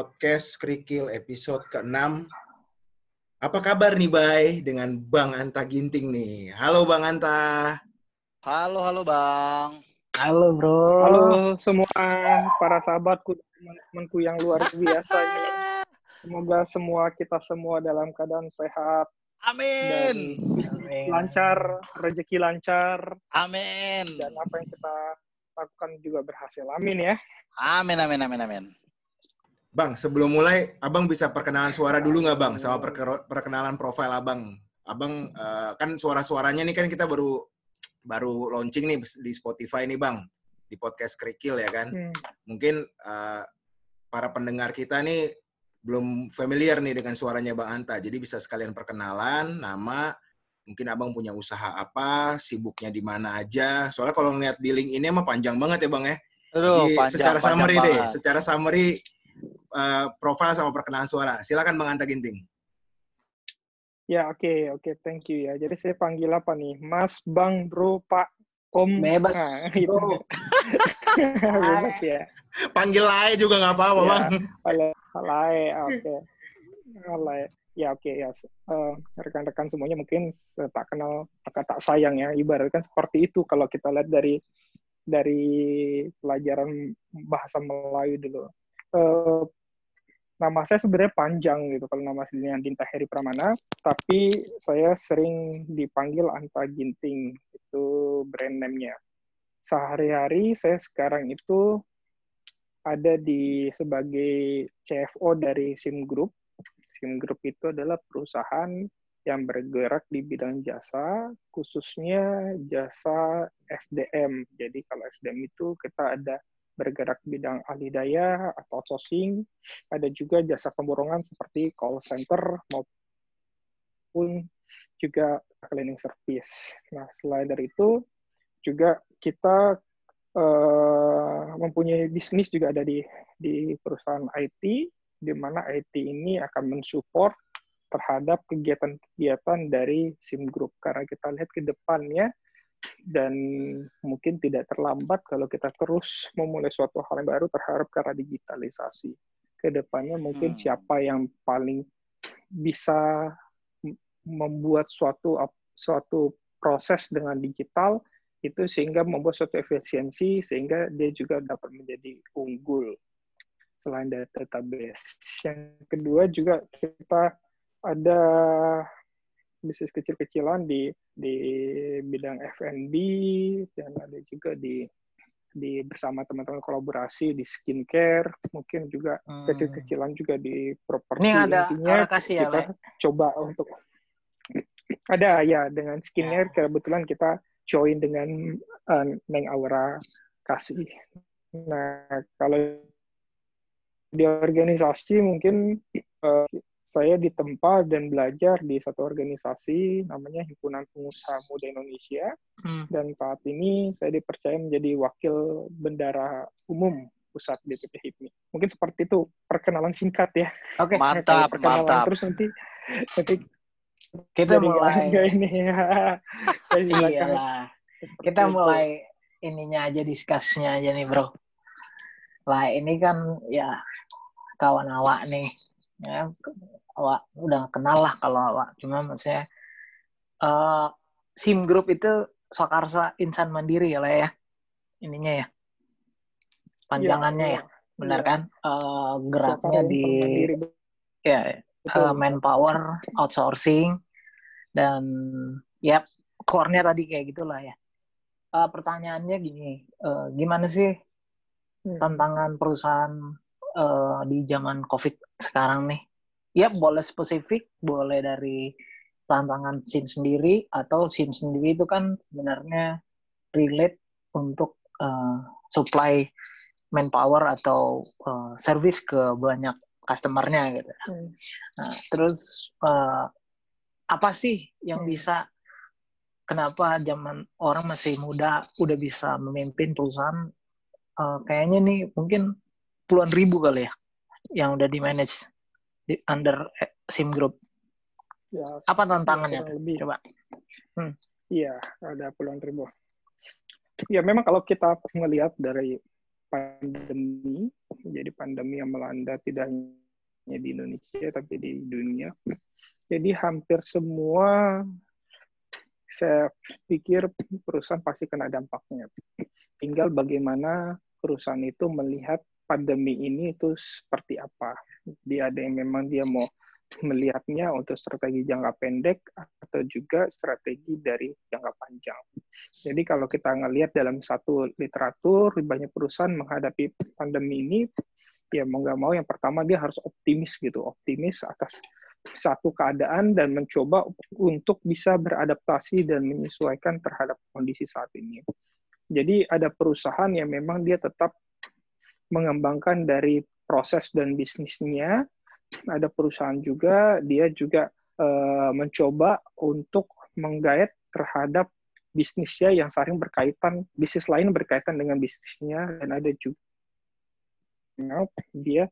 podcast Krikil episode ke-6. Apa kabar nih, Bay, dengan Bang Anta Ginting nih? Halo, Bang Anta. Halo, halo, Bang. Halo, Bro. Halo semua para sahabatku, teman-temanku yang luar biasa ini. Semoga semua kita semua dalam keadaan sehat dan Amin. Amin. lancar, rezeki lancar, Amin. dan apa yang kita lakukan juga berhasil. Amin ya. Amin, amin, amin, amin. Bang, sebelum mulai, Abang bisa perkenalan suara dulu nggak, Bang? Sama perke- perkenalan profil Abang. Abang, eh, kan suara-suaranya nih kan kita baru baru launching nih di Spotify nih, Bang. Di podcast Krikil ya kan? Hmm. Mungkin eh, para pendengar kita nih belum familiar nih dengan suaranya Bang Anta. Jadi bisa sekalian perkenalan, nama, mungkin Abang punya usaha apa, sibuknya di mana aja. Soalnya kalau ngeliat di link ini mah panjang banget ya, Bang ya? Aduh, Jadi, panjang, secara panjang summary deh, secara summary uh, profil sama perkenalan suara. Silakan Bang Anta Ginting. Ya oke oke thank you ya. Jadi saya panggil apa nih? Mas, Bang, Bro, Pak, Om. Bebas, Nah, itu. Bro. Bebas ya. Panggil lain juga nggak apa-apa, Ya. Bang. Halo, halai, oke. Halai. Ya oke ya. Eh, rekan-rekan semuanya mungkin tak kenal maka tak sayang ya. Ibaratkan seperti itu kalau kita lihat dari dari pelajaran bahasa Melayu dulu. Eh, nama saya sebenarnya panjang gitu kalau nama aslinya Dinta Heri Pramana, tapi saya sering dipanggil Anta Ginting itu brand name-nya. Sehari-hari saya sekarang itu ada di sebagai CFO dari SIM Group. SIM Group itu adalah perusahaan yang bergerak di bidang jasa, khususnya jasa SDM. Jadi kalau SDM itu kita ada bergerak bidang ahli daya atau outsourcing, ada juga jasa pemborongan seperti call center maupun juga cleaning service. Nah, selain dari itu juga kita eh, mempunyai bisnis juga ada di di perusahaan IT di mana IT ini akan mensupport terhadap kegiatan-kegiatan dari SIM Group karena kita lihat ke depannya dan mungkin tidak terlambat kalau kita terus memulai suatu hal yang baru terhadap karena digitalisasi. Ke depannya mungkin Hmm. siapa yang paling bisa membuat suatu suatu proses dengan digital itu sehingga membuat suatu efisiensi sehingga dia juga dapat menjadi unggul selain dari database. Yang kedua juga kita ada bisnis kecil-kecilan di di bidang F&B dan ada juga di di bersama teman-teman kolaborasi di skincare mungkin juga Hmm. kecil-kecilan juga di properti Ini ada intinya kasih ya, kita Le? coba untuk ada ya dengan skincare kebetulan kita join dengan uh, Neng Aura kasih. Nah kalau di organisasi mungkin uh, saya ditempa dan belajar di satu organisasi namanya Himpunan Pengusaha Muda Indonesia Hmm. dan saat ini saya dipercaya menjadi wakil bendara umum pusat BPP HIPMI. Mungkin seperti itu perkenalan singkat ya. Oke, Nah, Mantap, perkenalan mantap. Terus nanti nanti kita mulai. ini ya. Iyalah. Kita itu. mulai ininya aja diskusnya aja nih, Bro. Lah, ini kan ya kawan awak nih. Ya, awak udah kenal lah kalau awak. Cuma maksudnya eh SIM Group itu Swakarsa Insan Mandiri ya lah ya. Ininya ya. Panjangannya Iya, ya. Benar iya. kan? Eh, geraknya di ya uh, manpower, outsourcing, dan ya core-nya tadi kayak gitulah ya. Uh, pertanyaannya gini, uh, gimana sih Hmm. tantangan perusahaan uh, di zaman COVID sekarang nih? Ya boleh spesifik, boleh dari tantangan SIM sendiri atau SIM sendiri itu kan sebenarnya relate untuk uh, supply manpower atau uh, service ke banyak customer-nya gitu. Hmm. Nah, terus eh, apa sih yang Hmm. bisa kenapa zaman orang masih muda udah bisa memimpin perusahaan Eh, kayaknya nih mungkin puluhan ribu kali ya yang udah di manage di under eh, sim group. Ya, Apa tantangannya? lebih. Coba. Iya, ada puluhan ribu. Ya memang kalau kita melihat dari pandemi. Jadi pandemi yang melanda tidak hanya di Indonesia tapi di dunia. Jadi hampir semua saya pikir perusahaan pasti kena dampaknya. Tinggal bagaimana perusahaan itu melihat pandemi ini itu seperti apa. Dia ada yang memang dia mau melihatnya untuk strategi jangka pendek atau juga strategi dari jangka panjang. Jadi kalau kita ngelihat dalam satu literatur, banyak perusahaan menghadapi pandemi ini, ya mau nggak mau yang pertama dia harus optimis gitu, optimis atas satu keadaan dan mencoba untuk bisa beradaptasi dan menyesuaikan terhadap kondisi saat ini. Jadi ada perusahaan yang memang dia tetap mengembangkan dari proses dan bisnisnya ada perusahaan juga dia juga uh, mencoba untuk menggait terhadap bisnisnya yang saling berkaitan bisnis lain berkaitan dengan bisnisnya dan ada juga dia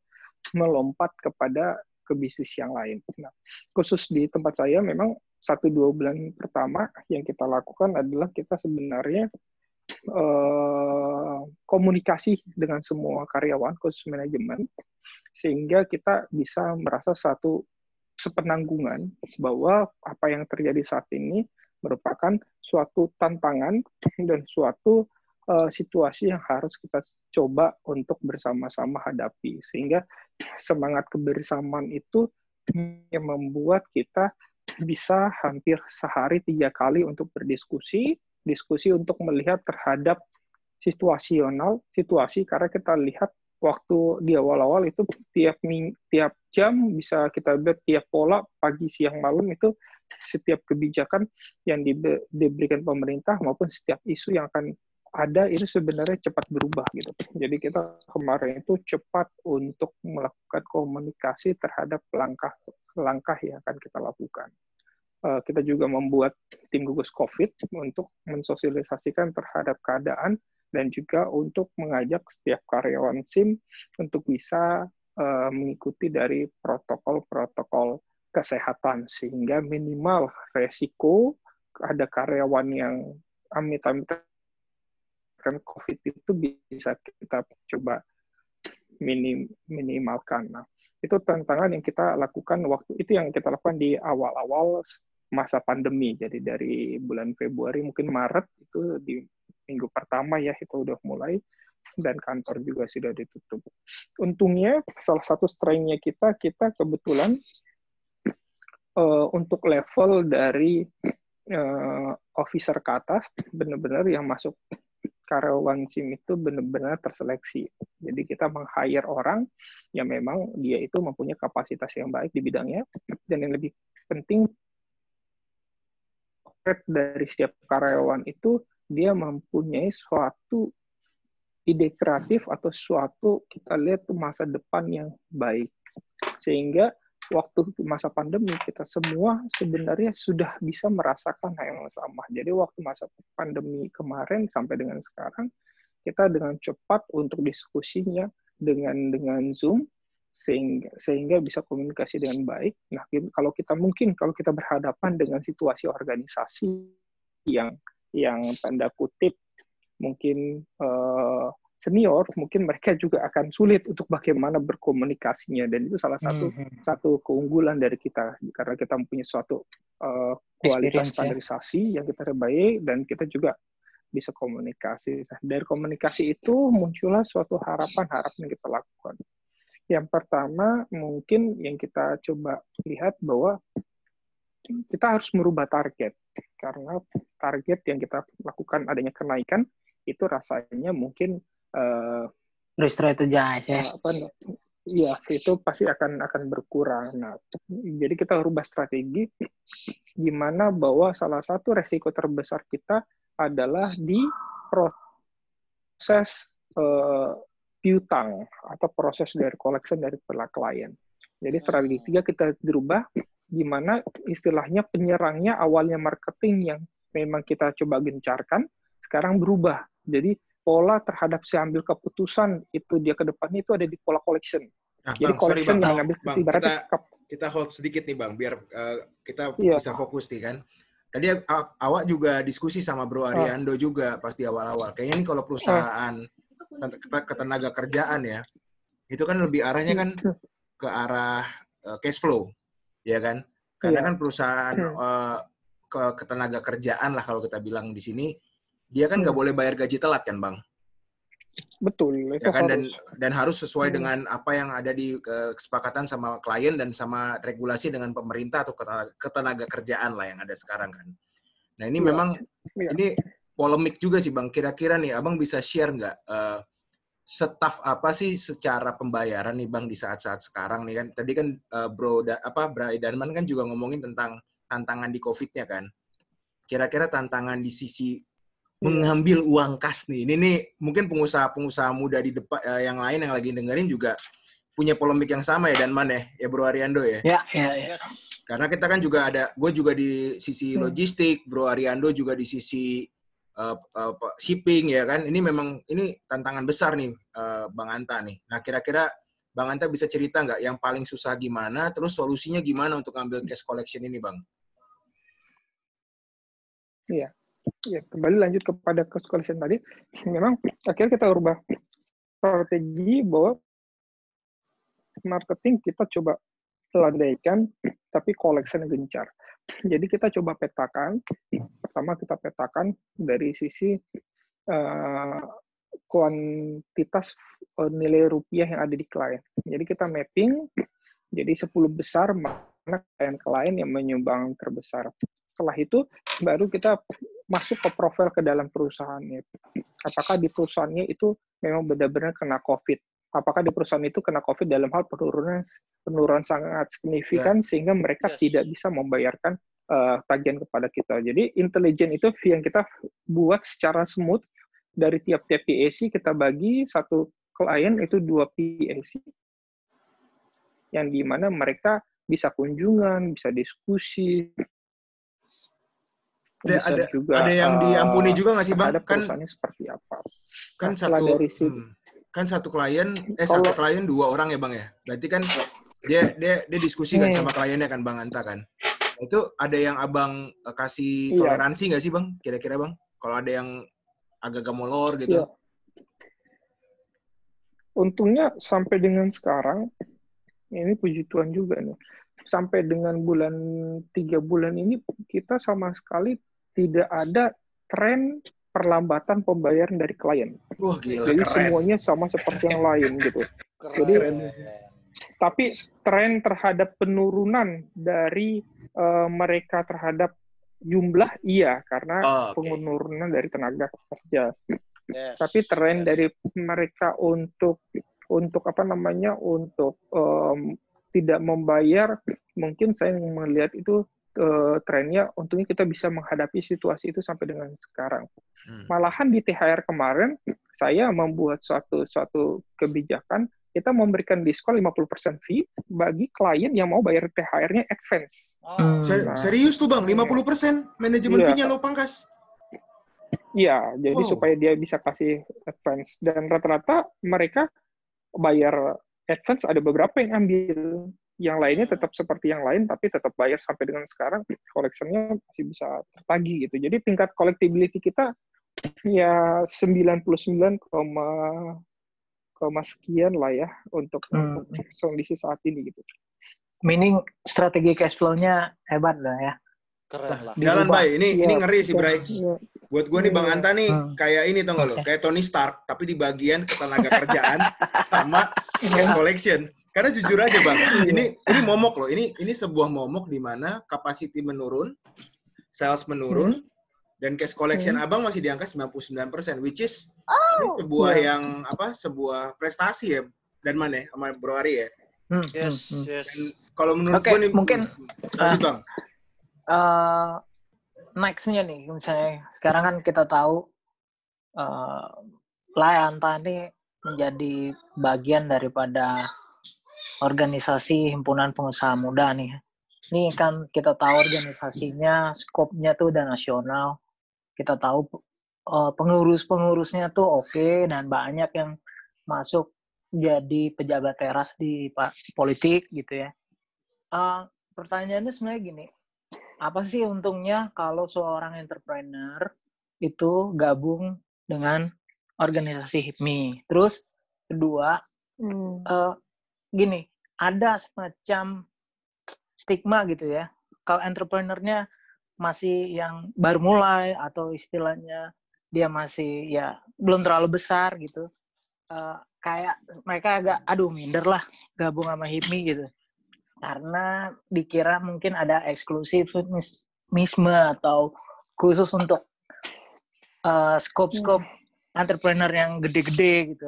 melompat kepada ke bisnis yang lain. Nah, khusus di tempat saya memang satu dua bulan pertama yang kita lakukan adalah kita sebenarnya uh, komunikasi dengan semua karyawan khusus manajemen sehingga kita bisa merasa satu sepenanggungan bahwa apa yang terjadi saat ini merupakan suatu tantangan dan suatu uh, situasi yang harus kita coba untuk bersama-sama hadapi. Sehingga semangat kebersamaan itu yang membuat kita bisa hampir sehari tiga kali untuk berdiskusi diskusi untuk melihat terhadap situasional situasi karena kita lihat waktu di awal-awal itu tiap tiap jam bisa kita lihat tiap pola pagi siang malam itu setiap kebijakan yang diberikan pemerintah maupun setiap isu yang akan ada itu sebenarnya cepat berubah gitu. Jadi kita kemarin itu cepat untuk melakukan komunikasi terhadap langkah-langkah yang akan kita lakukan. Uh, kita juga membuat tim gugus COVID untuk mensosialisasikan terhadap keadaan dan juga untuk mengajak setiap karyawan SIM untuk bisa uh, mengikuti dari protokol-protokol kesehatan sehingga minimal resiko ada karyawan yang amit-amit kan COVID itu bisa kita coba minim, minimalkan. Nah, itu tantangan yang kita lakukan waktu itu yang kita lakukan di awal-awal masa pandemi. Jadi dari bulan Februari mungkin Maret itu di minggu pertama ya itu udah mulai dan kantor juga sudah ditutup. Untungnya salah satu strength-nya kita kita kebetulan uh, untuk level dari uh, officer ke atas benar-benar yang masuk karyawan SIM itu benar-benar terseleksi. Jadi kita meng-hire orang yang memang dia itu mempunyai kapasitas yang baik di bidangnya dan yang lebih penting dari setiap karyawan itu dia mempunyai suatu ide kreatif atau suatu kita lihat masa depan yang baik. Sehingga waktu masa pandemi kita semua sebenarnya sudah bisa merasakan hal yang sama. Jadi waktu masa pandemi kemarin sampai dengan sekarang kita dengan cepat untuk diskusinya dengan dengan Zoom sehingga sehingga bisa komunikasi dengan baik. Nah, kalau kita mungkin kalau kita berhadapan dengan situasi organisasi yang yang tanda kutip mungkin uh, senior mungkin mereka juga akan sulit untuk bagaimana berkomunikasinya dan itu salah satu hmm. satu keunggulan dari kita karena kita mempunyai suatu uh, kualitas ya. standarisasi ya. yang kita baik dan kita juga bisa komunikasi nah, dari komunikasi itu muncullah suatu harapan-harapan yang kita lakukan yang pertama mungkin yang kita coba lihat bahwa kita harus merubah target karena target yang kita lakukan adanya kenaikan itu rasanya mungkin uh, restrategize ya. Apa, iya, itu pasti akan akan berkurang. Nah, jadi kita rubah strategi gimana bahwa salah satu resiko terbesar kita adalah di proses uh, piutang atau proses dari collection dari klien. Jadi strategi tiga kita dirubah gimana istilahnya penyerangnya awalnya marketing yang memang kita coba gencarkan sekarang berubah. Jadi pola terhadap si ambil keputusan itu dia ke depannya itu ada di pola collection. Nah, Jadi bang, collection sorry, bang. yang ambil bang, kita, kita hold sedikit nih Bang biar uh, kita yeah. bisa fokus nih kan. Tadi awak juga diskusi sama Bro ah. Ariando oh. juga pas di awal-awal. Kayaknya nih kalau perusahaan oh ten- ke- ketenaga kerjaan ya, itu kan lebih arahnya kan ke arah eh, cash flow, ya kan? Karena Iya. kan perusahaan Hmm. eh, ke ketenaga kerjaan lah kalau kita bilang di sini, dia kan nggak Hmm. boleh bayar gaji telat kan, bang? Betul, itu Ya kan dan harus. dan harus sesuai Hmm. dengan apa yang ada di kesepakatan sama klien dan sama regulasi dengan pemerintah atau ketenaga, kerjaan lah yang ada sekarang kan. Nah ini Iya. memang Iya. ini polemik juga sih bang. Kira-kira nih abang bisa share nggak eh, staff apa sih secara pembayaran nih bang di saat-saat sekarang nih kan? Tadi kan eh, Bro da, apa Bray Darman kan juga ngomongin tentang tantangan di COVID-nya kan. Kira-kira tantangan di sisi mengambil uang kas nih. Ini nih mungkin pengusaha-pengusaha muda di depan eh, yang lain yang lagi dengerin juga punya polemik yang sama ya Darman ya, ya Bro Ariando ya. Ya, ya, ya. Yes. Karena kita kan juga ada, gue juga di sisi Hmm. logistik, Bro Ariando juga di sisi uh, uh, apa, shipping ya kan. Ini memang ini tantangan besar nih, uh, Bang Anta nih. Nah kira-kira Bang Anta bisa cerita nggak yang paling susah gimana, terus solusinya gimana untuk ambil cash collection ini, Bang? Ya, kembali lanjut kepada collection tadi, memang akhirnya kita ubah strategi bahwa marketing kita coba landaikan, tapi collection gencar. Jadi kita coba petakan, pertama kita petakan dari sisi eh, kuantitas eh, nilai rupiah yang ada di klien. Jadi kita mapping, jadi 10 besar mana klien-klien yang menyumbang terbesar. Setelah itu baru kita masuk ke profil ke dalam perusahaannya. Apakah di perusahaannya itu memang benar-benar kena COVID? Apakah di perusahaan itu kena COVID dalam hal penurunan penurunan sangat signifikan sehingga mereka Yes. tidak bisa membayarkan eh, tagihan kepada kita. Jadi intelijen itu yang kita buat secara smooth dari tiap-tiap PAC kita bagi satu klien itu dua PAC yang di mana mereka bisa kunjungan, bisa diskusi, Ada, ada, juga ada yang eh, diampuni juga nggak sih, Bang? terhadap Kan seperti apa. kan Nah, setelah satu dari situ- hmm, kan satu klien eh Kalau- satu klien dua orang ya bang ya berarti kan dia dia dia diskusi kan Hmm. sama kliennya kan bang Anta kan itu ada yang abang eh, kasih Iya. toleransi nggak sih bang kira-kira bang kalau ada yang agak-agak molor gitu Iya. Untungnya sampai dengan sekarang, ini puji Tuhan juga nih, sampai dengan bulan tiga bulan ini kita sama sekali tidak ada tren perlambatan pembayaran dari klien. wah gila Jadi keren semuanya sama seperti yang lain gitu. Keren. Jadi- Tapi tren terhadap penurunan dari eh, mereka terhadap jumlah iya karena Oh, oke. penurunan dari tenaga kerja. Yes. tapi tren Yes. dari mereka untuk untuk apa namanya untuk em, tidak membayar mungkin saya melihat itu eh, trennya untungnya kita bisa menghadapi situasi itu sampai dengan sekarang Hmm. malahan di THR kemarin saya membuat suatu suatu kebijakan kita memberikan diskon 50% fee bagi klien yang mau bayar THR-nya advance. Oh. Se- Nah. serius tuh bang 50% manajemen Iya. fee-nya lo pangkas Iya, jadi Wow. supaya dia bisa kasih advance dan rata-rata mereka bayar advance ada beberapa yang ambil, yang lainnya tetap seperti yang lain tapi tetap bayar sampai dengan sekarang collection-nya masih bisa tertagih gitu. Jadi tingkat collectability kita ya 99, koma sekian lah ya untuk, Hmm. untuk kondisi saat ini gitu. Meaning strategi cash flow-nya hebat lah ya. keren lah. Di- jalan bay ini ini Iya, ngeri sih iya, Bray iya. buat gue nih bang Iya. Anta nih Hmm. kayak ini tau gak lo kayak Tony Stark tapi di bagian ketenaga kerjaan sama cash collection karena jujur aja bang Iya. ini ini momok loh ini ini sebuah momok di mana capacity menurun sales menurun dan cash collection abang masih di angka 99% which is ini sebuah Iya. yang apa sebuah prestasi ya dan mana ya sama Bro Ari ya Hmm, Yes, hmm, hmm. yes. kalau menurut Oke, gue nih mungkin- lanjut bang Eh, nextnya nih, misalnya sekarang kan kita tahu uh, Layanta ini menjadi bagian daripada organisasi himpunan pengusaha muda nih. Ini kan kita tahu organisasinya, skopnya tuh udah nasional. Kita tahu uh, pengurus-pengurusnya tuh oke dan banyak yang masuk jadi pejabat teras di politik gitu ya. Uh, pertanyaannya sebenarnya gini, apa sih untungnya kalau seorang entrepreneur itu gabung dengan organisasi HIPMI. Terus kedua, Hmm. eh, gini, ada semacam stigma gitu ya. Kalau entrepreneurnya masih yang baru mulai atau istilahnya dia masih ya belum terlalu besar gitu. Eh, kayak mereka agak aduh minder lah gabung sama HIPMI gitu. Karena dikira mungkin ada eksklusivisme atau khusus untuk eh, scope-scope entrepreneur yang gede-gede gitu.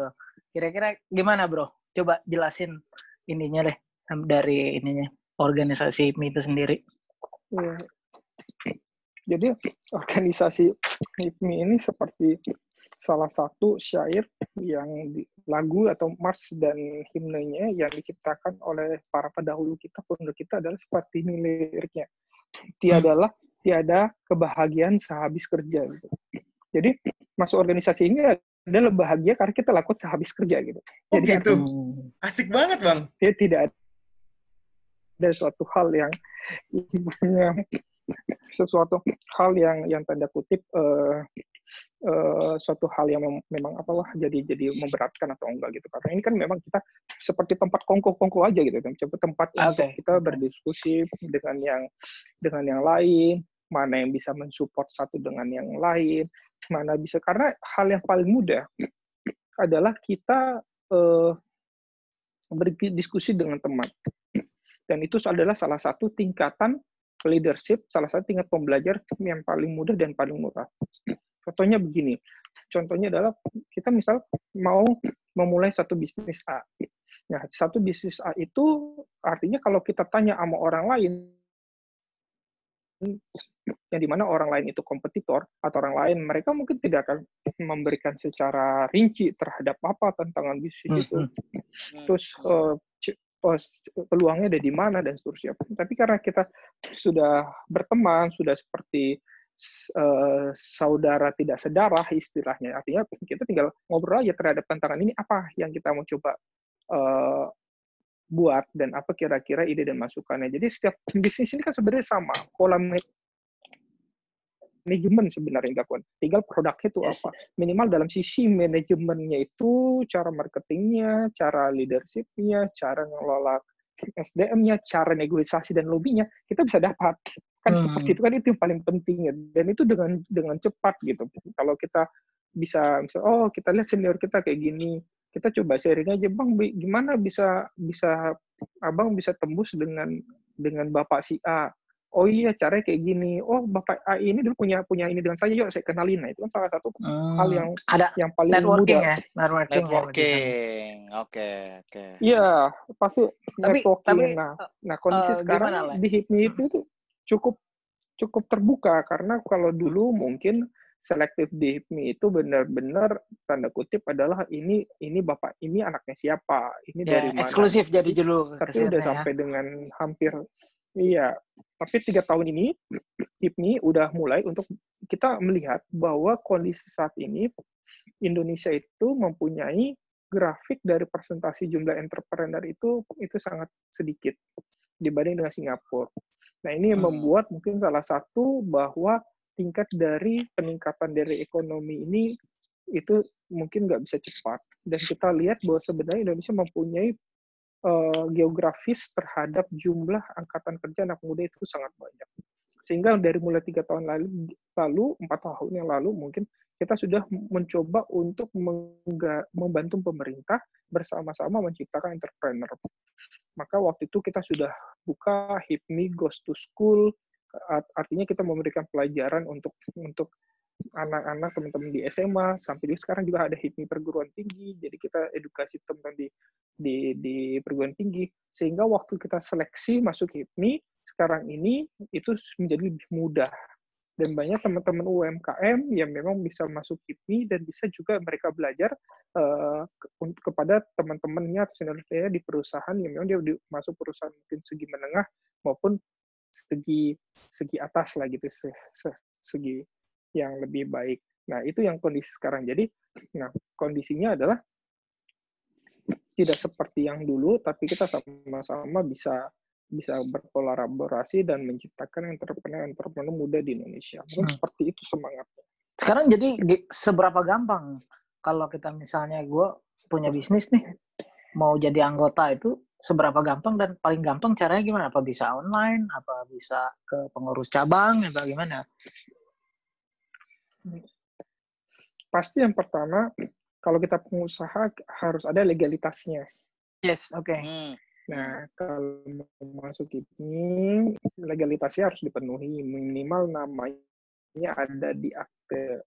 Kira-kira gimana bro? Coba jelasin ininya deh dari ininya organisasi HIPMI itu sendiri. Iya. Jadi organisasi HIPMI ini seperti salah satu syair yang di, lagu atau mars dan himnenya yang diciptakan oleh para pendahulu kita, founder kita adalah seperti ini liriknya. Tiadalah tiada kebahagiaan sehabis kerja. Gitu. Jadi masuk organisasi ini adalah bahagia karena kita lakukan sehabis kerja gitu. Oh Jadi gitu. Hmm. Asik banget bang. dia tidak ada suatu hal yang yang sesuatu hal yang yang tanda kutip eh, eh, suatu hal yang mem- memang apalah jadi jadi memberatkan atau enggak gitu karena ini kan memang kita seperti tempat kongko-kongko aja gitu kan coba tempat untuk Oke. kita berdiskusi dengan yang dengan yang lain mana yang bisa mensupport satu dengan yang lain mana bisa karena hal yang paling mudah adalah kita eh, berdiskusi dengan teman dan itu adalah salah satu tingkatan leadership, salah satu tingkat pembelajar yang paling mudah dan paling murah. Contohnya begini, contohnya adalah kita misal mau memulai satu bisnis A. Nah, satu bisnis A itu artinya kalau kita tanya sama orang lain, yang di mana orang lain itu kompetitor atau orang lain, mereka mungkin tidak akan memberikan secara rinci terhadap apa tantangan bisnis itu Hmm. terus eh, c- oh, s- peluangnya ada di mana dan seterusnya. Tapi karena kita sudah berteman, sudah seperti eh, saudara tidak sedarah istilahnya, artinya kita tinggal ngobrol aja terhadap tantangan ini apa yang kita mau coba eh, buat dan apa kira-kira ide dan masukannya. Jadi setiap bisnis ini kan sebenarnya sama pola ma- manajemen sebenarnya yang dilakukan. Tinggal produknya itu apa minimal dalam sisi manajemennya itu cara marketingnya, cara leadershipnya, cara ngelola SDM-nya, cara negosiasi dan lobbynya kita bisa dapat kan Hmm. seperti itu kan itu yang paling penting ya dan itu dengan dengan cepat gitu kalau kita bisa misal oh kita lihat senior kita kayak gini kita coba sharing aja bang gimana bisa bisa abang bisa tembus dengan dengan bapak si A oh iya caranya kayak gini oh bapak A ini dulu punya punya ini dengan saya yuk saya kenalin nah itu kan salah satu Hmm. hal yang ada yang paling networking mudah ya, networking. ya, kan. Networking. Oke, oke. Iya, pasti Tapi networking. tapi nah, nah kondisi eh, sekarang gimana, di HIPMI itu tuh cukup cukup terbuka karena kalau dulu mungkin selektif di HIPMI itu benar-benar tanda kutip adalah ini ini bapak ini anaknya siapa, ini ya, dari mana. eksklusif jadi dulu Tapi udah ya. sampai dengan hampir iya. Tapi tiga tahun ini HIPMI udah mulai untuk kita melihat bahwa kondisi saat ini Indonesia itu mempunyai grafik dari presentasi jumlah entrepreneur itu itu sangat sedikit dibanding dengan Singapura. Nah ini yang Hmm. membuat mungkin salah satu bahwa tingkat dari peningkatan dari ekonomi ini itu mungkin nggak bisa cepat. Dan kita lihat bahwa sebenarnya Indonesia mempunyai eh, geografis terhadap jumlah angkatan kerja anak muda itu sangat banyak. Sehingga dari mulai tiga tahun lalu, lalu empat tahun yang lalu mungkin kita sudah mencoba untuk membantu pemerintah bersama-sama menciptakan entrepreneur. Maka waktu itu kita sudah buka HIPMI Goes to School, art- artinya kita memberikan pelajaran untuk untuk anak-anak teman-teman di SMA sampai di sekarang juga ada HIPMI perguruan tinggi. Jadi kita edukasi teman di di di perguruan tinggi. Sehingga waktu kita seleksi masuk HIPMI sekarang ini itu menjadi lebih mudah dan banyak teman-teman UMKM yang memang bisa masuk HIPMI dan bisa juga mereka belajar eh, ke- kepada teman-temannya atau seniornya di perusahaan yang memang dia di- masuk perusahaan mungkin segi menengah maupun segi segi atas lah gitu se- se- segi yang lebih baik. Nah, itu yang kondisi sekarang. Jadi, nah kondisinya adalah tidak seperti yang dulu, tapi kita sama-sama bisa bisa berkolaborasi dan menciptakan entrepreneur-entrepreneur muda di Indonesia. Mungkin Hmm. seperti itu semangatnya. Sekarang jadi seberapa gampang kalau kita misalnya gue punya bisnis nih, mau jadi anggota itu seberapa gampang dan paling gampang caranya gimana? Apa bisa online? Apa bisa ke pengurus cabang? Atau gimana? Pasti yang pertama, kalau kita pengusaha harus ada legalitasnya. Yes, oke. Hmm. Nah, kalau masuk ini, legalitasnya harus dipenuhi. Minimal namanya ada di akte.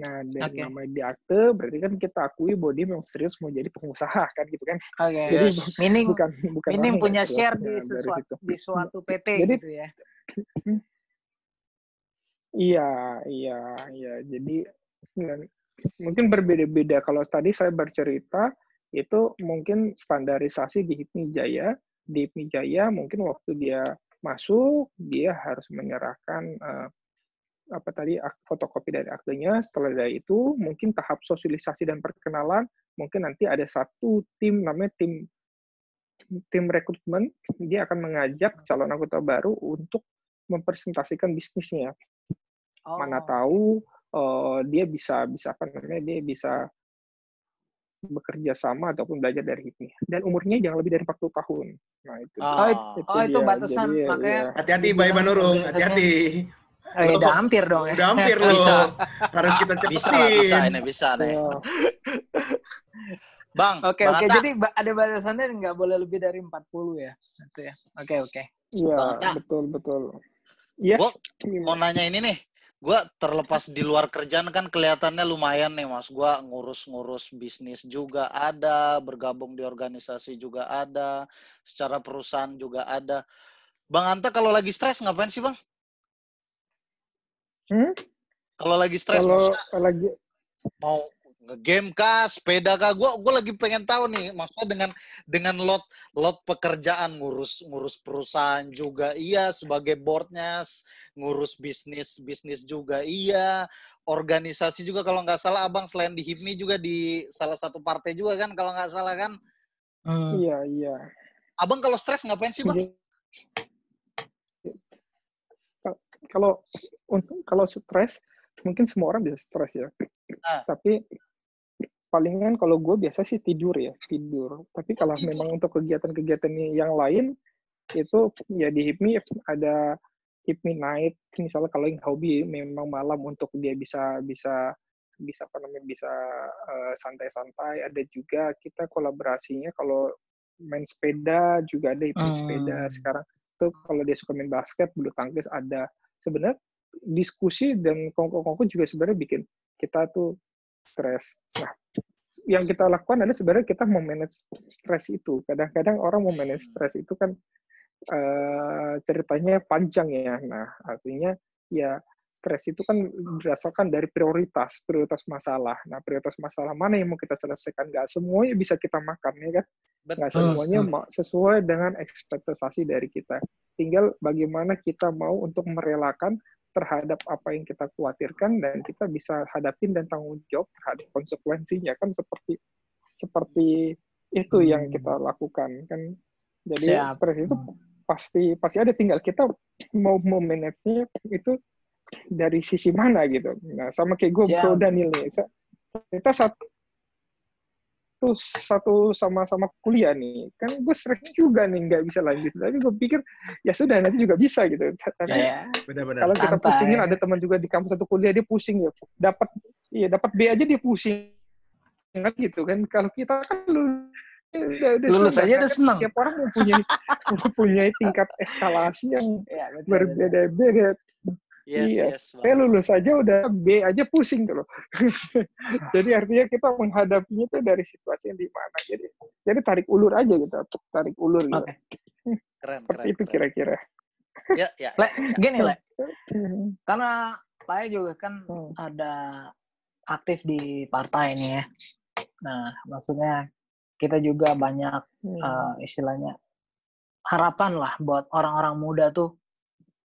Nah, dari Oke. namanya di akte, berarti kan kita akui bahwa dia memang serius mau jadi pengusaha, kan gitu kan? Oke. Jadi Yes. Meaning bukan bukan yang punya serius. share di Nah, dari sesuatu di suatu PT Jadi- gitu ya. Iya, iya, iya. Jadi mungkin berbeda-beda. Kalau tadi saya bercerita itu mungkin standarisasi di HIPMI Jaya. Di HIPMI Jaya mungkin waktu dia masuk dia harus menyerahkan eh, apa tadi fotokopi dari aktenya. Setelah dari itu mungkin tahap sosialisasi dan perkenalan mungkin nanti ada satu tim namanya tim tim rekrutmen dia akan mengajak calon anggota baru untuk mempresentasikan bisnisnya Oh. mana tahu eh, dia bisa bisa apa namanya dia bisa bekerja sama ataupun belajar dari HIPMI dan umurnya jangan lebih dari 40 tahun. Nah, itu. Ah. Oh, it- oh, itu dia. batasan, Jadi, makanya ya. Hati-hati, Dibilang Mbak Iban Nurung. Hati-hati. Oh, ya, udah hampir dong ya. Udah hampir loh. Bisa. Harus kita cepetin. Bisa lah, bisa ini bisa nih. Ya, Bang, Oke Bang oke Anta, jadi ada batasannya nggak boleh lebih dari 40 ya. Itu ya. Oke oke. Iya, betul betul. Yes. Gua gimana? mau nanya ini nih. Gua terlepas di luar kerjaan kan kelihatannya lumayan nih mas. Gua ngurus-ngurus bisnis juga ada, bergabung di organisasi juga ada, secara perusahaan juga ada. Bang Anta kalau lagi stres ngapain sih bang? Hmm? Kalau lagi stres Kalau lagi mau ngegame kah, sepeda kah? Gua gua lagi pengen tahu nih, maksudnya dengan dengan lot lot pekerjaan ngurus ngurus perusahaan juga iya, sebagai boardnya ngurus bisnis bisnis juga iya, organisasi juga kalau nggak salah abang selain di HIPMI juga di salah satu partai juga kan kalau nggak salah kan. Hmm. iya iya. Abang kalau stres ngapain sih bang? Jadi, kalau kalau stres mungkin semua orang bisa stres ya Ah. tapi palingan kalau gue biasa sih tidur ya tidur. Tapi kalau memang untuk kegiatan-kegiatan yang lain itu ya di HIPMI ada HIPMI night. Misalnya kalau yang hobi memang malam untuk dia bisa bisa bisa apa namanya bisa eh, santai-santai. Ada juga kita kolaborasinya kalau main sepeda juga ada HIPMI sepeda Hmm. sekarang. Tuh kalau dia suka main basket bulu tangkis ada. Sebenarnya diskusi dan kongko-kongko juga sebenarnya bikin kita tuh stres. Nah, yang kita lakukan adalah sebenarnya kita mau manage stres itu. Kadang-kadang orang mau manage stres itu kan eh, ceritanya panjang ya. Nah, artinya ya stres itu kan berdasarkan dari prioritas, prioritas masalah. Nah, prioritas masalah mana yang mau kita selesaikan? Nggak semuanya bisa kita makan, ya kan? Betul. semuanya sekali. ma- sesuai dengan ekspektasi dari kita. Tinggal bagaimana kita mau untuk merelakan terhadap apa yang kita khawatirkan dan kita bisa hadapin dan tanggung jawab terhadap konsekuensinya kan seperti seperti itu yang Hmm. kita lakukan kan jadi Siap. stres itu pasti pasti ada tinggal kita mau mau manage-nya itu dari sisi mana gitu nah sama kayak gue bro Siap. Daniel nih kita satu satu sama-sama kuliah nih kan gue stres juga nih nggak bisa lanjut tapi gue pikir ya sudah nanti juga bisa gitu tapi Ya. Benar-benar. kalau kita pusingin ada teman juga di kampus satu kuliah dia pusing ya dapat iya dapat B aja dia pusing kan gitu kan kalau kita kan lu udah, udah Lulus aja udah senang. Tiap orang mempunyai mempunyai tingkat eskalasi yang Ya, betul. berbeda-beda. Yes, Iya. yes. Saya lulus aja udah B aja pusing tuh loh. jadi artinya kita menghadapinya itu dari situasi yang di mana. Jadi jadi tarik ulur aja gitu, tarik ulur gitu. Oke. Keren, Seperti keren, itu kira-kira. Ya, ya. Le, gini, Le. Hmm. Karena saya juga kan Hmm. ada aktif di partai nih ya. Nah, maksudnya kita juga banyak Hmm. eh, istilahnya harapan lah buat orang-orang muda tuh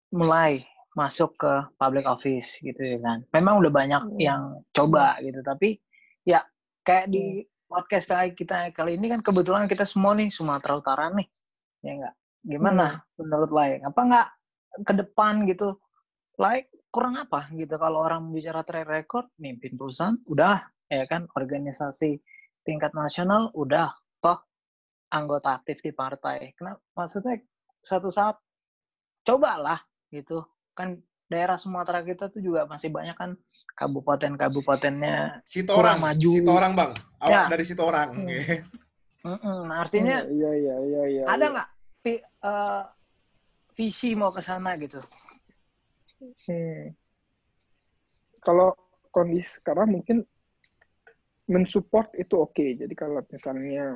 mulai masuk ke public office gitu ya kan. Memang udah banyak Hmm. yang coba gitu, tapi ya kayak di podcast kayak kita kali ini kan kebetulan kita semua nih Sumatera Utara nih, ya enggak? Gimana menurut Lai? Apa enggak ke depan gitu? Lai kurang apa gitu kalau orang bicara track record, mimpin perusahaan, udah ya kan organisasi tingkat nasional udah toh anggota aktif di partai. Kenapa? Maksudnya suatu saat cobalah gitu kan daerah Sumatera kita tuh juga masih banyak kan kabupaten-kabupatennya Situ orang, kurang maju. situ orang bang. Awak Ya. dari situ orang. Hmm. Mm-mm, nah, artinya iya iya iya iya. ada iya. nggak vi- eh, visi mau ke sana gitu? Hmm. Kalau kondisi sekarang mungkin mensupport itu oke. Jadi kalau misalnya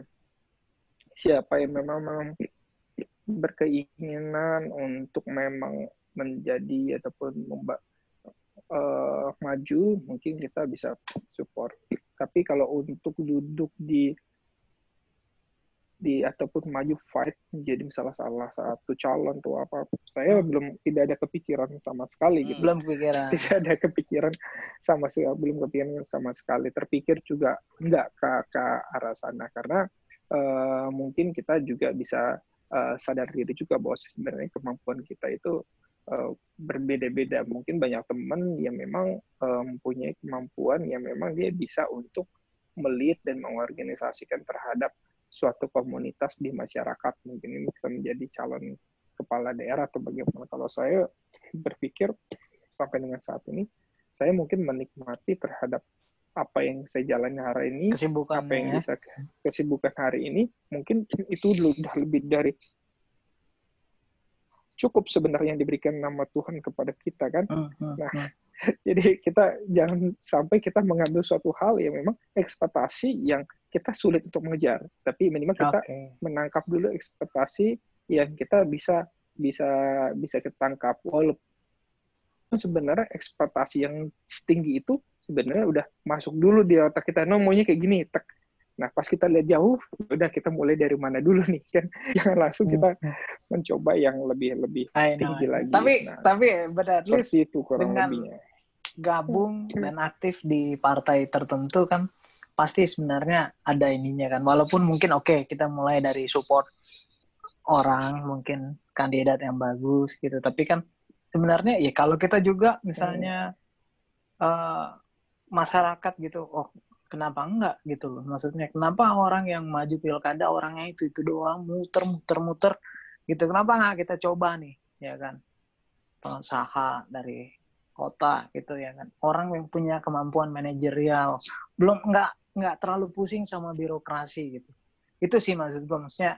siapa yang memang, memang berkeinginan untuk memang menjadi ataupun memba- eh, maju, mungkin kita bisa support. Tapi kalau untuk duduk di di ataupun maju fight menjadi salah salah satu calon atau apa, saya belum tidak ada kepikiran sama sekali gitu Belum kepikiran. tidak ada kepikiran sama sekali belum kepikiran sama sekali terpikir juga enggak ke, ke arah sana karena eh, mungkin kita juga bisa eh, sadar diri juga bahwa sebenarnya kemampuan kita itu eh, berbeda-beda. Mungkin banyak teman yang memang eh, mempunyai kemampuan yang memang dia bisa untuk melit dan mengorganisasikan terhadap suatu komunitas di masyarakat. Mungkin ini bisa menjadi calon kepala daerah atau bagaimana. Kalau saya berpikir sampai dengan saat ini saya mungkin menikmati terhadap apa yang saya jalani hari ini Kesibukan apa yang ya. bisa kesibukan hari ini. Mungkin itu udah lebih dari cukup sebenarnya yang diberikan nama Tuhan kepada kita kan? Hmm, hmm, Nah, jadi kita jangan sampai kita mengambil suatu hal yang memang ekspektasi yang kita sulit untuk mengejar tapi minimal kita Oke. menangkap dulu ekspektasi yang kita bisa bisa bisa kita tangkap. Walaupun sebenarnya ekspektasi yang setinggi itu sebenarnya udah masuk dulu di otak kita. No maunya kayak gini. Tek nah pas kita lihat jauh udah kita mulai dari mana dulu nih kan? Jangan langsung kita Hmm, mencoba yang lebih lebih tinggi lagi. Tapi Nah, tapi but at least itu kurang dengan- lebihnya. gabung Hmm. dan aktif di partai tertentu kan pasti sebenarnya ada ininya kan. Walaupun mungkin oke kita mulai dari support orang mungkin kandidat yang bagus gitu. Tapi kan sebenarnya ya kalau kita juga misalnya eh, masyarakat gitu oh kenapa enggak gitu loh. Maksudnya kenapa orang yang maju pilkada orangnya itu itu doang muter muter muter gitu. Kenapa nggak kita coba nih ya kan? Pengusaha dari kota gitu ya kan? Orang yang punya kemampuan manajerial. Belum nggak nggak terlalu pusing sama birokrasi gitu. Itu sih maksud gue maksudnya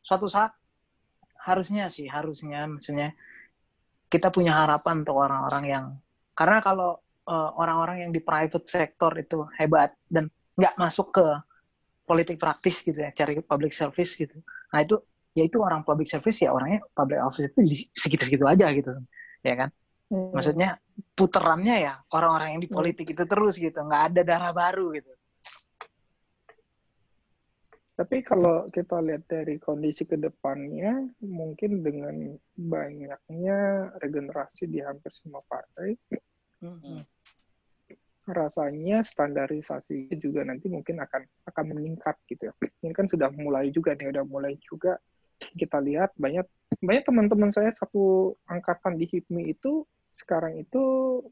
suatu saat harusnya sih harusnya maksudnya kita punya harapan untuk orang-orang yang karena kalau eh, orang-orang yang di private sector itu hebat dan nggak masuk ke politik praktis gitu ya cari public service gitu. Nah itu ya itu orang public service ya orangnya public office itu di segitu-segitu aja gitu ya kan? Hmm. maksudnya puterannya ya orang-orang yang di politik itu terus gitu nggak ada darah baru gitu. Tapi kalau kita lihat dari kondisi ke depannya, mungkin dengan banyaknya regenerasi di hampir semua partai, Hmm. rasanya standarisasi juga nanti mungkin akan akan meningkat gitu ya. Ini kan sudah mulai juga nih, udah mulai juga kita lihat banyak banyak teman-teman saya satu angkatan di HIPMI itu sekarang itu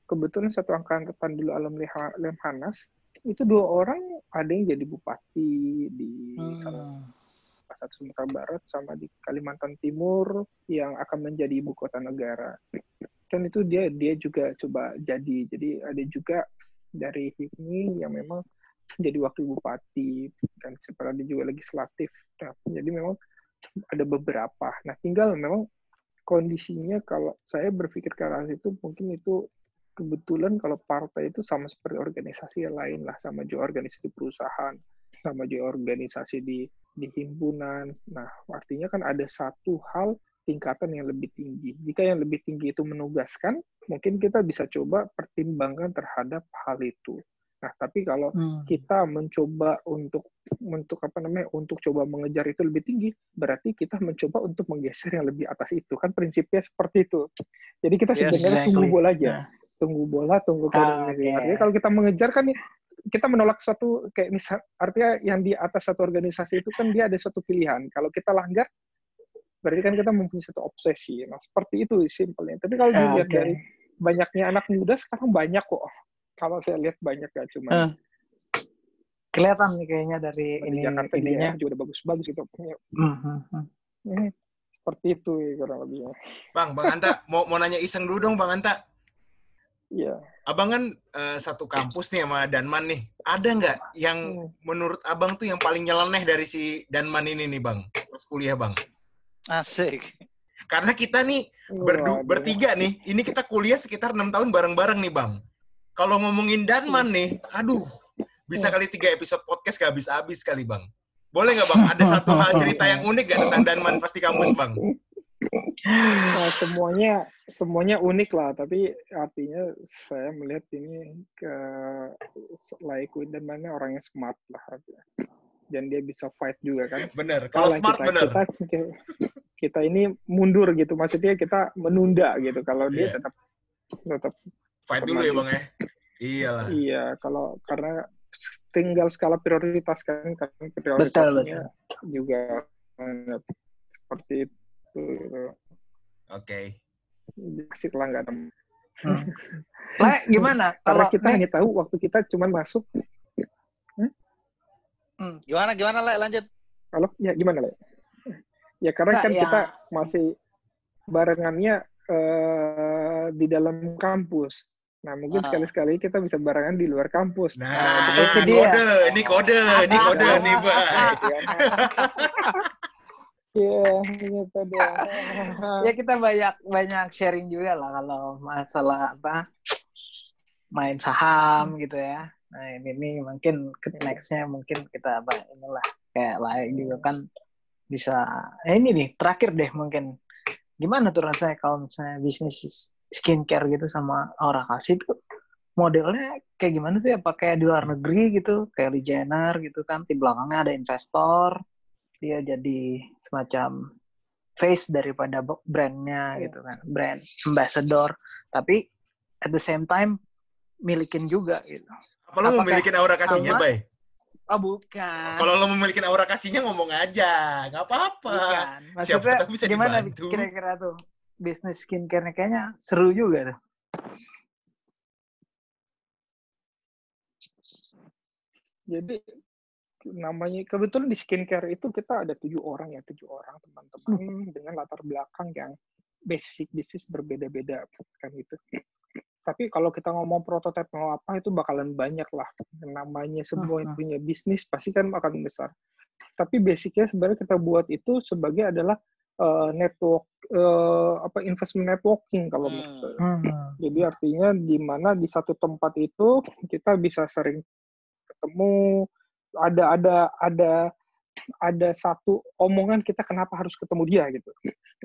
kebetulan satu angkatan dulu alam Leha- Lemhanas itu dua orang ada yang jadi bupati di Hmm. Satu Sumatera Barat sama di Kalimantan Timur yang akan menjadi ibu kota negara. Dan itu dia dia juga coba jadi. Jadi ada juga dari HIPMI yang memang jadi wakil bupati dan seperti ada juga legislatif. Nah, jadi memang ada beberapa. Nah, tinggal memang kondisinya kalau saya berpikir ke arah itu mungkin itu kebetulan kalau partai itu sama seperti organisasi yang lain lah, sama juga organisasi perusahaan, sama juga organisasi di di himpunan. Nah, artinya kan ada satu hal tingkatan yang lebih tinggi. Jika yang lebih tinggi itu menugaskan, mungkin kita bisa coba pertimbangkan terhadap hal itu. Nah, tapi kalau Hmm. kita mencoba untuk untuk apa namanya untuk coba mengejar itu lebih tinggi berarti kita mencoba untuk menggeser yang lebih atas itu kan prinsipnya seperti itu jadi kita Yes, sebenarnya exactly. tunggu bola aja Nah. tunggu bola tunggu Ah, artinya kalau kita mengejar kan kita menolak suatu kayak misal artinya yang di atas satu organisasi itu kan dia ada suatu pilihan kalau kita langgar berarti kan kita mempunyai satu obsesi nah seperti itu simpelnya tapi kalau Ah, dilihat oke. dari banyaknya anak muda sekarang banyak kok kalau saya lihat banyak ya cuma Ah. kelihatan nih kayaknya dari di ini Jakarta juga, ininya. juga udah bagus-bagus itu. Hmm, hmm. eh, seperti itu ya, kurang lebihnya. Bang, Bang Anta, mau mau nanya iseng dulu dong Bang Anta. Iya. Abang kan eh, satu kampus nih sama Danman nih. Ada nggak yang Hmm. menurut abang tuh yang paling nyeleneh dari si Danman ini nih bang? Pas kuliah bang. Asik. Karena kita nih berdu- Waduh. bertiga nih, ini kita kuliah sekitar enam tahun bareng-bareng nih bang. Kalau ngomongin Danman nih, aduh, bisa kali tiga episode podcast gak habis-habis kali bang. Boleh nggak bang? Ada satu hal cerita yang unik gak tentang Danman pas di kampus bang? Nah, semuanya semuanya unik lah, tapi artinya saya melihat ini ke like dan mana orangnya smart lah. artinya. Dan dia bisa fight juga kan. Bener. Kalau smart kita, bener. Kita, kita ini mundur gitu, maksudnya kita menunda gitu. Kalau dia Iya. tetap tetap Fight dulu ya bang ya. Iyalah. iya. Kalau karena tinggal skala prioritas kan, kan prioritasnya juga eh, seperti itu. Gitu. Oke. Asik lah nggak ada Hmm. Le, gimana? Karena Kalau kita Le, hanya tahu waktu kita cuma masuk. Gimana gimana Le lanjut? Kalau ya gimana lah? Ya karena Nggak, kan ya. kita masih barengannya eh, di dalam kampus. Nah mungkin Ah. sekali-sekali kita bisa barengan di luar kampus. Nah, itu ini dia. kode, ini kode, ini kode nih bang. Iya, gitu deh. ya kita banyak banyak sharing juga lah kalau masalah apa main saham gitu ya. Nah ini nih mungkin nextnya mungkin kita apa inilah kayak lain juga kan bisa. Eh, ini nih terakhir deh mungkin gimana tuh rasanya kalau misalnya bisnis skincare gitu sama orang kasih tuh modelnya kayak gimana sih? Apa kayak di luar negeri gitu, kayak di Jenner gitu kan? Di belakangnya ada investor, dia jadi semacam face daripada brandnya Iya. gitu kan, brand ambassador. Tapi at the same time milikin juga gitu. Apa lo memiliki aura kasihnya, sama- Bay? Oh bukan. Kalau lo memiliki aura kasihnya ngomong aja, nggak apa-apa. bukan. Siapa Maksudnya tahu bisa gimana dibantu. kira-kira tuh bisnis skincare-nya kayaknya seru juga tuh. Jadi namanya kebetulan di skincare itu kita ada tujuh orang ya tujuh orang teman-teman dengan latar belakang yang basic bisnis berbeda-beda kan gitu. Tapi kalau kita ngomong prototipe mau apa itu bakalan banyak lah. Namanya semua yang Hmm, hmm. punya bisnis pasti kan akan besar. Tapi basicnya sebenarnya kita buat itu sebagai adalah eh, network eh, apa investment networking kalau Hmm. menurut saya. Hmm. Jadi artinya di mana di satu tempat itu kita bisa sering ketemu, ada ada ada ada satu omongan kita kenapa harus ketemu dia gitu.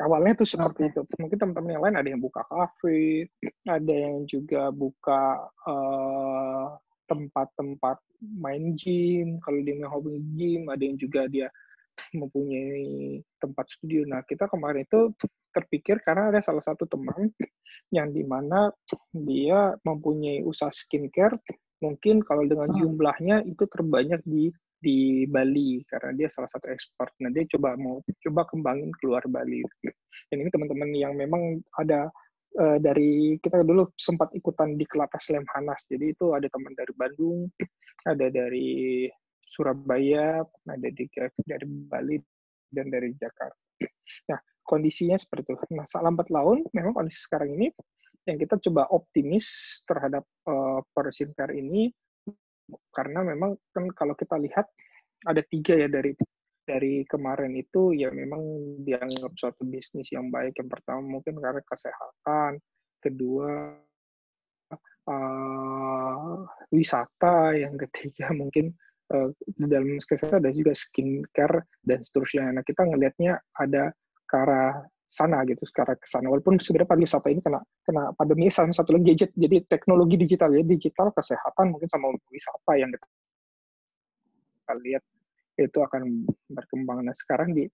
Awalnya tuh seperti itu. Mungkin teman-teman yang lain ada yang buka kafe, ada yang juga buka eh, tempat-tempat main gym. Kalau dia nggak hobi gym, ada yang juga dia mempunyai tempat studio. Nah, kita kemarin itu terpikir karena ada salah satu teman yang di mana dia mempunyai usaha skincare mungkin kalau dengan Hmm. jumlahnya itu terbanyak di di Bali karena dia salah satu expert. Nah dia coba mau coba kembangin keluar Bali. Dan ini teman-teman yang memang ada eh, dari kita dulu sempat ikutan di Kelatas Lemhanas. Jadi itu ada teman dari Bandung, ada dari Surabaya, ada di, dari Bali dan dari Jakarta. Nah kondisinya seperti itu. Nah lambat laun memang kondisi sekarang ini yang kita coba optimis terhadap uh, Persinkar ini karena memang kan kalau kita lihat ada tiga ya dari dari kemarin itu ya memang dianggap suatu bisnis yang baik. Yang pertama mungkin karena kesehatan, kedua uh, wisata, yang ketiga mungkin uh, di dalam kesehatan ada juga skincare dan seterusnya. Nah kita ngelihatnya ada ke arah sana gitu, ke arah ke sana. Walaupun sebenarnya pariwisata ini kena kena pandemi sama satu lagi gadget, jadi teknologi digital ya, digital kesehatan mungkin sama wisata yang kita lihat itu akan berkembang. Nah sekarang di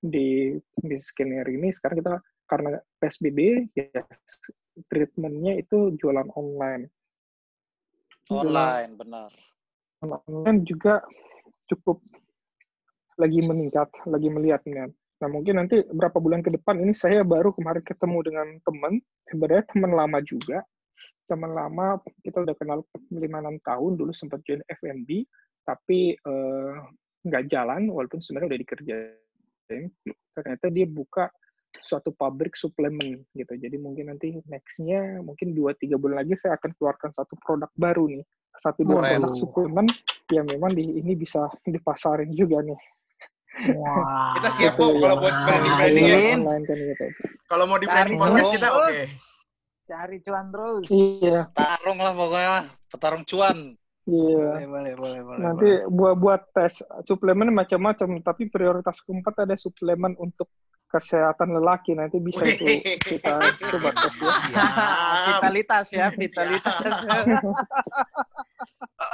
di di scanner ini sekarang kita karena PSBB ya treatmentnya itu jualan online. Online, benar. Online juga cukup lagi meningkat, lagi melihat kan. Nah mungkin nanti berapa bulan ke depan ini saya baru kemarin ketemu dengan teman, sebenarnya teman lama juga, teman lama kita udah kenal 5-6 tahun. Dulu sempat join FNB, tapi eh, nggak jalan walaupun sebenarnya udah dikerjain. Ternyata dia buka suatu pabrik suplemen gitu. Jadi mungkin nanti nextnya mungkin dua tiga bulan lagi saya akan keluarkan satu produk baru nih. Satu dua produk suplemen yang memang di, ini bisa dipasarin juga nih Wah. Kita siap, Gitu, kalau ya. buat Nah, branding-branding ya. Online kan gitu Kalau mau di branding podcast kita oke. Cari cuan terus. iya Tarung lah pokoknya, petarung cuan. iya Boleh, boleh, boleh, boleh. nanti buat buat tes suplemen macam-macam tapi prioritas keempat ada suplemen untuk kesehatan lelaki nanti bisa itu kita coba tes ya vitalitas ya, vitalitas.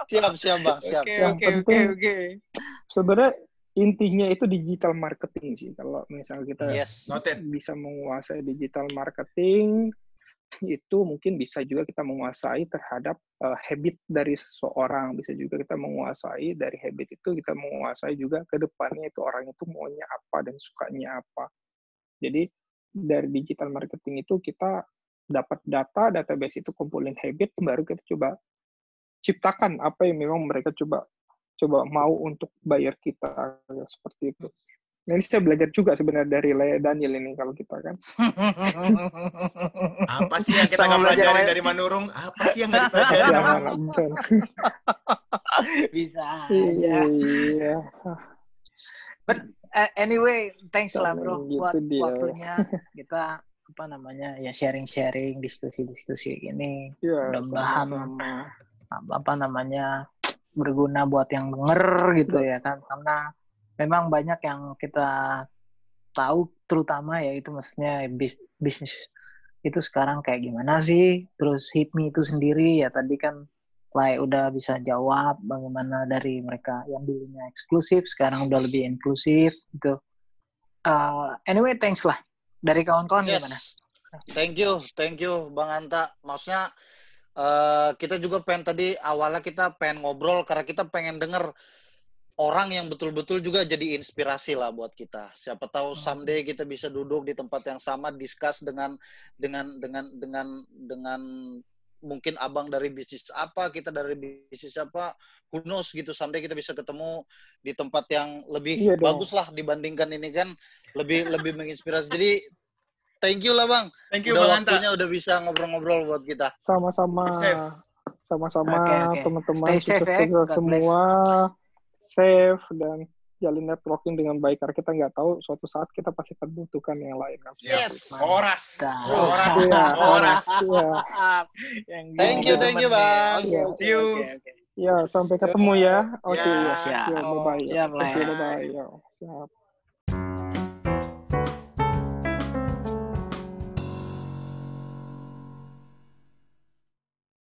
Siap, siap bang, siap. Oke, siap. oke, oke, oke. sebenarnya intinya itu digital marketing sih kalau misalnya kita Yes. Bisa menguasai digital marketing itu mungkin bisa juga kita menguasai terhadap uh, habit dari seseorang bisa juga kita menguasai dari habit itu kita menguasai juga ke depannya itu orang itu maunya apa dan sukanya apa jadi dari digital marketing itu kita dapat data database itu kumpulin habit baru kita coba ciptakan apa yang memang mereka coba coba mau untuk bayar kita seperti itu Nah, ini saya belajar juga sebenarnya dari Lea Daniel ini kalau kita kan. Apa sih yang kita nggak belajar pelajari dari Manurung? Apa sih yang nggak dipelajari? Bukan. Bisa aja. Iya. Eh, anyway, thanks lah bro gitu buat dia. waktunya kita apa namanya ya sharing-sharing diskusi-diskusi gini Iya, Mudah-mudahan. apa namanya berguna buat yang denger gitu ya kan. Karena memang banyak yang kita tahu terutama ya itu maksudnya bis- bisnis itu sekarang kayak gimana sih? Terus HIPMI itu sendiri ya tadi kan Lai udah bisa jawab bagaimana dari mereka yang dulunya eksklusif sekarang udah lebih inklusif gitu. Uh, anyway thanks lah. Dari kawan-kawan gimana? Yes. Thank you, thank you Bang Anta. Maksudnya eh, kita juga pengen tadi awalnya kita pengen ngobrol karena kita pengen denger orang yang betul-betul juga jadi inspirasi lah buat kita. Siapa tahu someday kita bisa duduk di tempat yang sama, discuss dengan dengan dengan dengan dengan mungkin abang dari bisnis apa, kita dari bisnis apa, who knows gitu. Someday kita bisa ketemu di tempat yang lebih Iya dong. bagus lah dibandingkan ini kan lebih lebih menginspirasi. Jadi thank you lah bang. Thank you udah Bang Anta. waktunya udah bisa ngobrol-ngobrol buat kita. Sama-sama. Sama-sama Oke, oke. teman-teman safe kita ya. bless. semua safe dan jalin networking dengan baik karena kita nggak tahu suatu saat kita pasti akan butuhkan yang lain kan. Yes. Oras. Mantap. Oras. Oras. Yang Thank you, thank you. Bang. See you. oke, oke. Ya, sampai ketemu ya. Oke, Ya, ya. siap. Ya, bye-bye. Siap ya. bye-bye. Ya, siap.